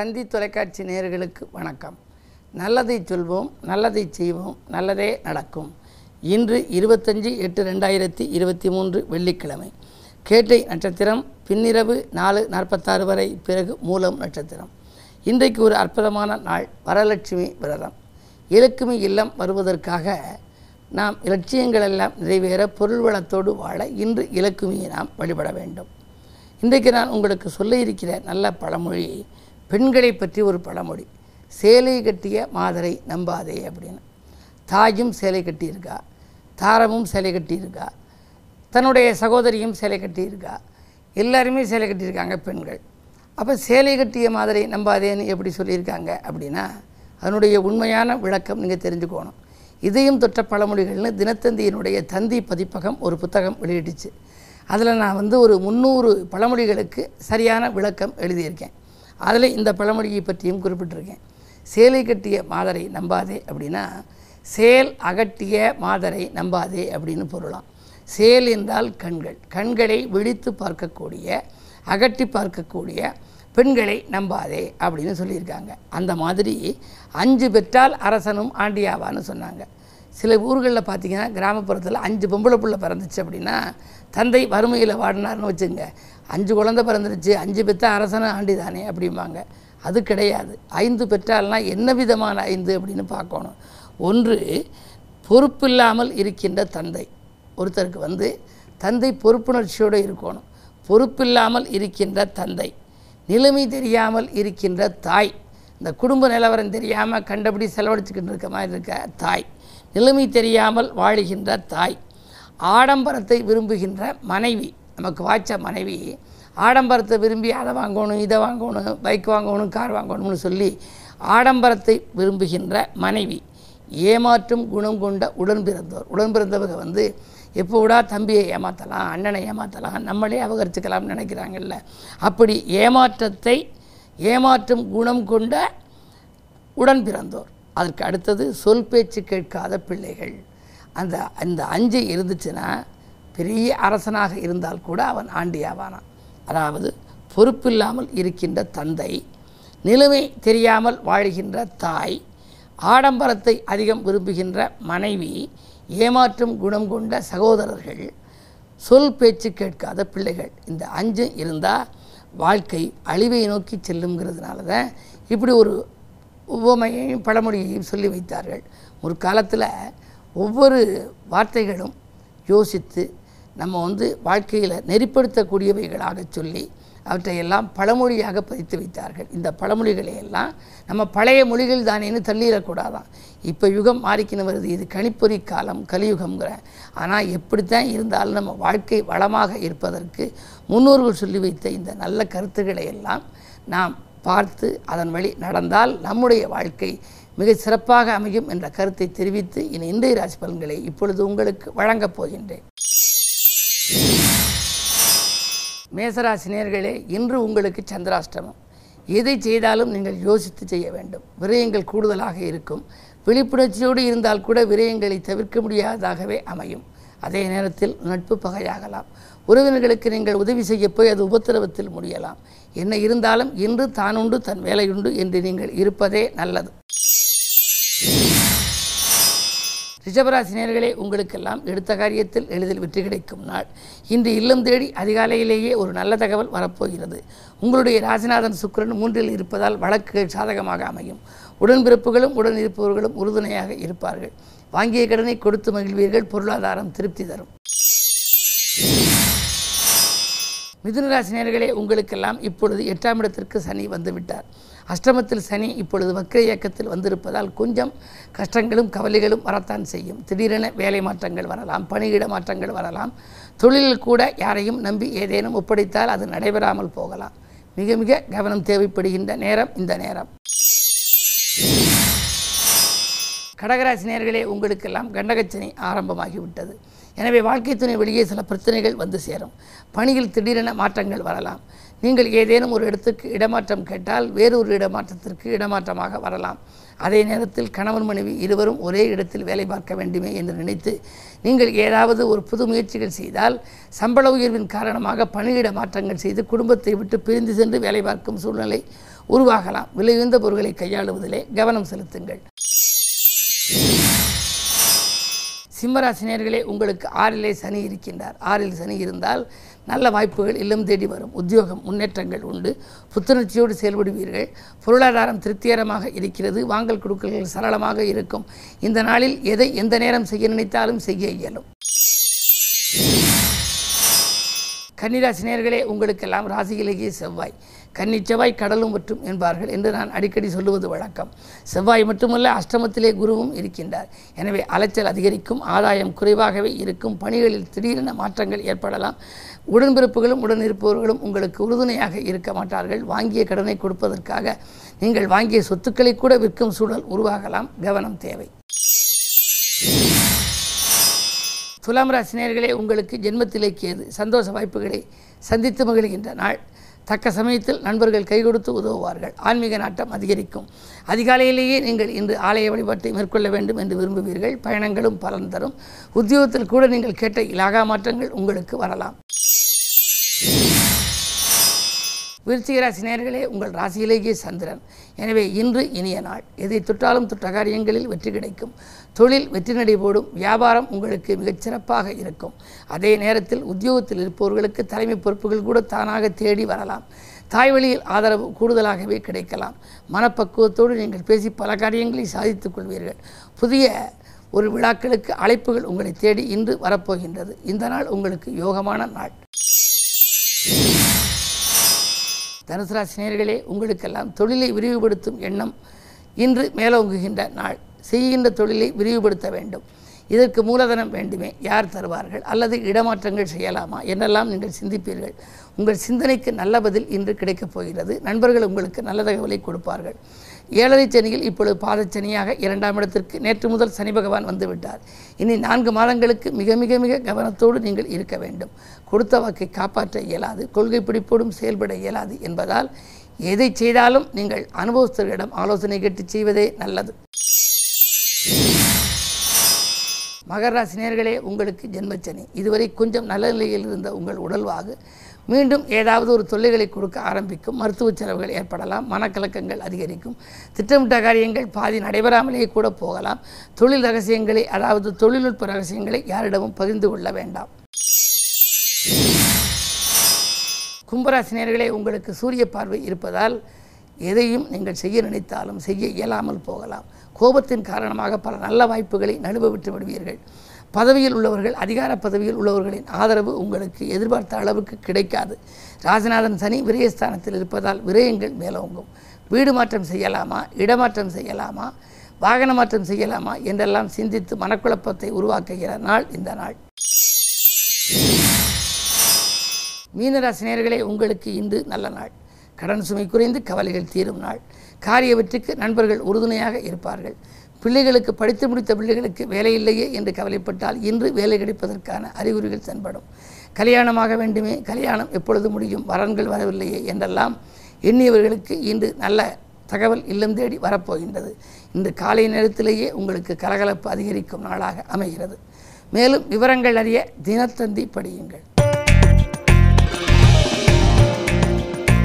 தந்தி தொலைக்காட்சி நேயர்களுக்கு வணக்கம். நல்லதை சொல்வோம் நல்லதை செய்வோம் நல்லதே நடக்கும். இன்று இருபத்தஞ்சி எட்டு ரெண்டாயிரத்தி இருபத்தி மூன்று வெள்ளிக்கிழமை. கேட்டை நட்சத்திரம் பின்னிரவு நாலு நாற்பத்தாறு வரை பிறகு மூலம் நட்சத்திரம். இன்றைக்கு ஒரு அற்புதமான நாள் வரலட்சுமி விரதம். இலக்குமி இல்லம் வருவதற்காக நாம் இலட்சியங்கள் எல்லாம் நிறைவேற பொருள் வளத்தோடு வாழ இன்று இலக்குமியை நாம் வழிபட வேண்டும். இன்றைக்கு நான் உங்களுக்கு சொல்ல இருக்கிற நல்ல பழமொழி பெண்களை பற்றி ஒரு பழமொழி. சேலை கட்டிய மாதரை நம்பாதே அப்படின்னு. தாயும் சேலை கட்டியிருக்கா? தாரமும் சேலை கட்டியிருக்கா? தன்னுடைய சகோதரியும் சேலை கட்டியிருக்கா? எல்லாருமே சேலை கட்டியிருக்காங்க பெண்கள். அப்போ சேலை கட்டிய மாதிரி நம்பாதேன்னு எப்படி சொல்லியிருக்காங்க அப்படின்னா அதனுடைய உண்மையான விளக்கம் நீங்கள் தெரிஞ்சுக்கோணும். இதையும் தொட்ட பழமொழிகள்னு தினத்தந்தியினுடைய தந்தி பதிப்பகம் ஒரு புத்தகம் வெளியிட்டுச்சு. அதில் நான் வந்து ஒரு முந்நூறு பழமொழிகளுக்கு சரியான விளக்கம் எழுதியிருக்கேன். அதில் இந்த பழமொழியை பற்றியும் குறிப்பிட்டிருக்கேன். சேலை கட்டிய மாதரை நம்பாதே அப்படின்னா சேல் அகட்டிய மாதரை நம்பாதே அப்படின்னு பொருளாம். சேல் என்றால் கண்கள். கண்களை விழித்து பார்க்கக்கூடிய அகட்டி பார்க்கக்கூடிய பெண்களை நம்பாதே அப்படின்னு சொல்லியிருக்காங்க. அந்த மாதிரி அஞ்சு பெற்றால் அரசனும் ஆண்டியாவான்னு சொன்னாங்க. சில ஊர்களில் பார்த்தீங்கன்னா கிராமப்புறத்தில் அஞ்சு பொம்பளை பிள்ளை பிறந்துச்சு அப்படின்னா தந்தை வறுமையில் வாடினார்னு வச்சுங்க அஞ்சு குழந்தை பிறந்துருச்சு அஞ்சு பெற்ற அரசனை ஆண்டிதானே அப்படிம்பாங்க. அது கிடையாது. ஐந்து பெற்றால்னால் என்ன விதமான ஐந்து அப்படின்னு பார்க்கணும். ஒன்று பொறுப்பில்லாமல் இருக்கின்ற தந்தை. ஒருத்தருக்கு வந்து தந்தை பொறுப்புணர்ச்சியோடு இருக்கணும். பொறுப்பில்லாமல் இருக்கின்ற தந்தை. நிலைமை தெரியாமல் இருக்கின்ற தாய். இந்த குடும்ப நிலவரம் தெரியாமல் கண்டபடி செலவழிச்சுக்கிட்டு இருக்க மாதிரி இருக்க தாய். நிலைமை தெரியாமல் வாழுகின்ற தாய். ஆடம்பரத்தை விரும்புகின்ற மனைவி. நமக்கு வாய்ச்ச மனைவி ஆடம்பரத்தை விரும்பி அதை வாங்கணும் இதை வாங்கணும் பைக் வாங்கணும் கார் வாங்கணும்னு சொல்லி ஆடம்பரத்தை விரும்புகின்ற மனைவி ஏமாற்றும் குணம் கொண்ட உடன் பிறந்தோர். உடன் பிறந்தவங்க வந்து எப்போ விடா தம்பியை ஏமாற்றலாம் அண்ணனை ஏமாற்றலாம் நம்மளே அபகரிச்சுக்கலாம்னு நினைக்கிறாங்கல்ல. அப்படி ஏமாற்றத்தை ஏமாற்றும் குணம் கொண்ட உடன் பிறந்தோர். அதற்கு அடுத்தது சொல் பேச்சு கேட்காத பிள்ளைகள். அந்த அந்த அஞ்சு இருந்துச்சுன்னா பெரிய அரசனாக இருந்தால் கூட அவன் ஆண்டியாவானான். அதாவது பொறுப்பில்லாமல் இருக்கின்ற தந்தை நிலைமை தெரியாமல் வாழ்கின்ற தாய் ஆடம்பரத்தை அதிகம் விரும்புகின்ற மனைவி ஏமாற்றும் குணம் கொண்ட சகோதரர்கள் சொல் பேச்சு கேட்காத பிள்ளைகள். இந்த அஞ்சு இருந்தால் வாழ்க்கை அழிவை நோக்கி செல்லுங்கிறதுனால தான் இப்படி ஒரு உவமையையும் பழமொழியையும் சொல்லி வைத்தார்கள். ஒரு காலத்தில் ஒவ்வொரு வார்த்தைகளும் யோசித்து நம்ம வந்து வாழ்க்கையில் நெறிப்படுத்தக்கூடியவைகளாக சொல்லி அவற்றையெல்லாம் பழமொழியாக பதித்து வைத்தார்கள். இந்த பழமொழிகளை எல்லாம் நம்ம பழைய மொழிகள் தானேன்னு தள்ளிடக்கூடாதான். இப்போ யுகம் மாறிக்கின்னு வருது. இது கணிப்பொறி காலம் கலியுகம்ங்கிற. ஆனால் எப்படித்தான் இருந்தாலும் நம்ம வாழ்க்கை வளமாக இருப்பதற்கு முன்னோர்கள் சொல்லி வைத்த இந்த நல்ல கருத்துக்களை எல்லாம் நாம் பார்த்து அதன் வழி நடந்தால் நம்முடைய வாழ்க்கை மிக சிறப்பாக அமையும் என்ற கருத்தை தெரிவித்து இனி இன்றைய ராசி பலன்களை இப்பொழுது உங்களுக்கு வழங்கப் போகின்றேன். மேசராசினியர்களே இன்று உங்களுக்கு சந்திராஷ்டமம். எதை செய்தாலும் நீங்கள் யோசித்து செய்ய வேண்டும். விரயங்கள் கூடுதலாக இருக்கும். விழிப்புணர்ச்சியோடு இருந்தால் கூட விரயங்களை தவிர்க்க முடியாததாகவே அமையும். அதே நேரத்தில் நட்பு பகையாகலாம். உறவினர்களுக்கு நீங்கள் உதவி செய்ய போய் அது உபத்திரவத்தில் முடியலாம். என்ன இருந்தாலும் இன்று தானுண்டு தன் வேலையுண்டு என்று நீங்கள் இருப்பதே நல்லது. ரிஷபராசினியர்களே உங்களுக்கெல்லாம் எடுத்த காரியத்தில் எளிதில் வெற்றி கிடைக்கும் நாள். இன்று இல்லம் தேடி அதிகாலையிலேயே ஒரு நல்ல தகவல் வரப்போகிறது. உங்களுடைய ராசிநாதன் சுக்கிரன் மூன்றில் இருப்பதால் வழக்குகள் சாதகமாக அமையும். உடன்பிறப்புகளும் உடன் இருப்பவர்களும் உறுதுணையாக இருப்பார்கள். வாங்கிய கடனை கொடுத்து மகிழ்வீர்கள் பொருளாதாரம் திருப்தி தரும். மிதுனராசினியர்களே உங்களுக்கெல்லாம் இப்பொழுது எட்டாம் இடத்திற்கு சனி வந்துவிட்டார் அஷ்டமத்தில் சனி இப்பொழுது வக்ர இயக்கத்தில் வந்திருப்பதால் கொஞ்சம் கஷ்டங்களும் கவலைகளும் வரத்தான் செய்யும். திடீரென வேலை மாற்றங்கள் வரலாம் பணியிட மாற்றங்கள் வரலாம். தொழிலில் கூட யாரையும் நம்பி ஏதேனும் ஒப்படைத்தால் அது நடைபெறாமல் போகலாம். மிக மிக கவனம் தேவைப்படுகின்ற நேரம் இந்த நேரம். கடகராசினியர்களே உங்களுக்கெல்லாம் கண்டகச்சனை ஆரம்பமாகிவிட்டது. எனவே வாழ்க்கை துணை வெளியே சில பிரச்சனைகள் வந்து சேரும். பணியில் திடீரென மாற்றங்கள் வரலாம். நீங்கள் ஏதேனும் ஒரு இடத்துக்கு இடமாற்றம் கேட்டால் வேறொரு இடமாற்றத்திற்கு இடமாற்றமாக வரலாம். அதே நேரத்தில் கணவன் மனைவி இருவரும் ஒரே இடத்தில் வேலை பார்க்க வேண்டுமே என்று நினைத்து நீங்கள் ஏதாவது ஒரு புது முயற்சிகள் செய்தால் சம்பள உயர்வின் காரணமாக பணியிட மாற்றங்கள் செய்து குடும்பத்தை விட்டு பிரிந்து சென்று வேலை பார்க்கும் சூழ்நிலை உருவாகலாம். விலையுந்த பொருட்களை கையாளுவதிலே கவனம் செலுத்துங்கள். சிம்மராசினியர்களே உங்களுக்கு ஆறிலே சனி இருக்கின்றார். ஆறில் சனி இருந்தால் நல்ல வாய்ப்புகள் இல்லம் தேடி வரும். உத்தியோகம் முன்னேற்றங்கள் உண்டு. புத்துணர்ச்சியோடு செயல்படுவீர்கள். பொருளாதாரம் திருப்திகரமாக இருக்கிறது. வாங்கல் கொடுக்கல்கள் சரளமாக இருக்கும். இந்த நாளில் எதை எந்த நேரம் செய்ய நினைத்தாலும் செய்ய இயலும். கன்னிராசினியர்களே உங்களுக்கெல்லாம் ராசியிலேயே செவ்வாய். கன்னி செவ்வாய் கடலும் மற்றும் என்பார்கள் என்று நான் அடிக்கடி சொல்லுவது வழக்கம். செவ்வாய் மட்டுமல்ல அஷ்டமத்திலே குருவும் இருக்கின்றார். எனவே அலைச்சல் அதிகரிக்கும் ஆதாயம் குறைவாகவே இருக்கும் பணிகளில் திடீரென மாற்றங்கள் ஏற்படலாம். உடன்பிறப்புகளும் உடன் இருப்பவர்களும் உங்களுக்கு உறுதுணையாக இருக்க மாட்டார்கள். வாங்கிய கடனை கொடுப்பதற்காக நீங்கள் வாங்கிய சொத்துக்களை கூட விற்கும் சூழல் உருவாகலாம். கவனம் தேவை. துலாம் ராசினியர்களே உங்களுக்கு ஜென்மத்திலேக்கியது சந்தோஷ வாய்ப்புகளை சந்தித்து மகிழ்கின்ற நாள். தக்க சமயத்தில் நண்பர்கள் கை கொடுத்து உதவுவார்கள். ஆன்மீக நாட்டம் அதிகரிக்கும். அதிகாலையிலேயே நீங்கள் இன்று ஆலய வழிபாட்டை மேற்கொள்ள வேண்டும் என்று விரும்புவீர்கள். பயணங்களும் பலன் தரும். உத்தியோகத்தில் கூட நீங்கள் கேட்ட இலாகா மாற்றங்கள் உங்களுக்கு வரலாம். விருச்சிகராசி நேர்களே உங்கள் ராசியிலேயே சந்திரன். எனவே இன்று இனிய நாள். எதை தொட்டாலும் தொட்ட காரியங்களில் வெற்றி கிடைக்கும். தொழில் வெற்றி நடைபோடும் வியாபாரம் உங்களுக்கு மிகச்சிறப்பாக இருக்கும். அதே நேரத்தில் உத்தியோகத்தில் இருப்பவர்களுக்கு தலைமை பொறுப்புகள் கூட தானாக தேடி வரலாம். தாய் வழியில் ஆதரவு கூடுதலாகவே கிடைக்கலாம். மனப்பக்குவத்தோடு நீங்கள் பேசி பல காரியங்களை சாதித்துக் கொள்வீர்கள். புதிய ஒரு விழாக்களுக்கு அழைப்புகள் உங்களை தேடி இன்று வரப்போகின்றது. இந்த நாள் உங்களுக்கு யோகமான நாள். தனுசு ராசி உங்களுக்கெல்லாம் தொழிலை விரிவுபடுத்தும் எண்ணம் இன்று மேலோங்குகின்ற நாள். செய்கின்ற தொழிலை விரிவுபடுத்த வேண்டும். இதற்கு மூலதனம் வேண்டுமே. யார் தருவார்கள்? அல்லது இடமாற்றங்கள் செய்யலாமா? என்னெல்லாம் நீங்கள் சிந்திப்பீர்கள்? உங்கள் சிந்தனைக்கு நல்ல பதில் இன்று கிடைக்கப் போகிறது. நண்பர்கள் உங்களுக்கு நல்ல தகவலை கொடுப்பார்கள். ஏழரை சனியில் இப்பொழுது பாதச்சனியாக இரண்டாம் இடத்திற்கு நேற்று முதல் சனி பகவான் வந்துவிட்டார். இனி நான்கு மாதங்களுக்கு மிக மிக மிக கவனத்தோடு நீங்கள் இருக்க வேண்டும். கொடுத்த வாக்கை காப்பாற்ற இயலாது கொள்கை பிடிப்போடும் செயல்பட இயலாது என்பதால் எதை செய்தாலும் நீங்கள் அனுபவஸ்தர்களிடம் ஆலோசனை கேட்டு செய்வதே நல்லது. மகர ராசி உங்களுக்கு ஜென்மச்சனி. இதுவரை கொஞ்சம் நல்ல நிலையில் இருந்த உங்கள் உடல்வாகு. மீண்டும் ஏதாவது ஒரு தொல்லைகளை கொடுக்க ஆரம்பிக்கும். மருத்துவ செலவுகள் ஏற்படலாம். மனக்கலக்கங்கள் அதிகரிக்கும். திட்டமிட்ட காரியங்கள் பாதி நடைபெறாமலேயே கூட போகலாம். தொழில் ரகசியங்களை அதாவது தொழில்நுட்ப ரகசியங்களை யாரிடமும் பகிர்ந்து கொள்ள வேண்டாம். கும்பராசினியர்களே உங்களுக்கு சூரிய பார்வை இருப்பதால் எதையும் நீங்கள் செய்ய நினைத்தாலும் செய்ய இயலாமல் போகலாம். கோபத்தின் காரணமாக பல நல்ல வாய்ப்புகளை நழுவ விட்டு விடுவீர்கள். பதவியில் உள்ளவர்கள் அதிகார பதவியில் உள்ளவர்களின் ஆதரவு உங்களுக்கு எதிர்பார்த்த அளவுக்கு கிடைக்காது. ராஜநாதன் சனி விரயஸ்தானத்தில் இருப்பதால் விரயங்கள் மேலோங்கும். வீடு மாற்றம் செய்யலாமா? இடமாற்றம் செய்யலாமா? வாகன மாற்றம் செய்யலாமா? என்றெல்லாம் சிந்தித்து மனக்குழப்பத்தை உருவாக்குகிற நாள் இந்த நாள். மீனராசினியர்களே உங்களுக்கு இன்று நல்ல நாள். கடன் சுமை குறைந்து கவலைகள் தீரும் நாள். காரிய வெற்றிக்கு நண்பர்கள் உறுதுணையாக இருப்பார்கள். பிள்ளைகளுக்கு படித்து முடித்த பிள்ளைகளுக்கு வேலை இல்லையே என்று கவலைப்பட்டால் இன்று வேலை கிடைப்பதற்கான அறிகுறிகள் தென்படும். கல்யாணமாக வேண்டுமே கல்யாணம் எப்பொழுது முடியும் வரன்கள் வரவில்லையே என்றெல்லாம் எண்ணியவர்களுக்கு இன்று நல்ல தகவல் இல்லம் தேடி வரப்போகின்றது. இன்று காலை நேரத்திலேயே உங்களுக்கு கலகலப்பு அதிகரிக்கும் நாளாக அமைகிறது. மேலும் விவரங்கள் அறிய தினத்தந்தி படியுங்கள்.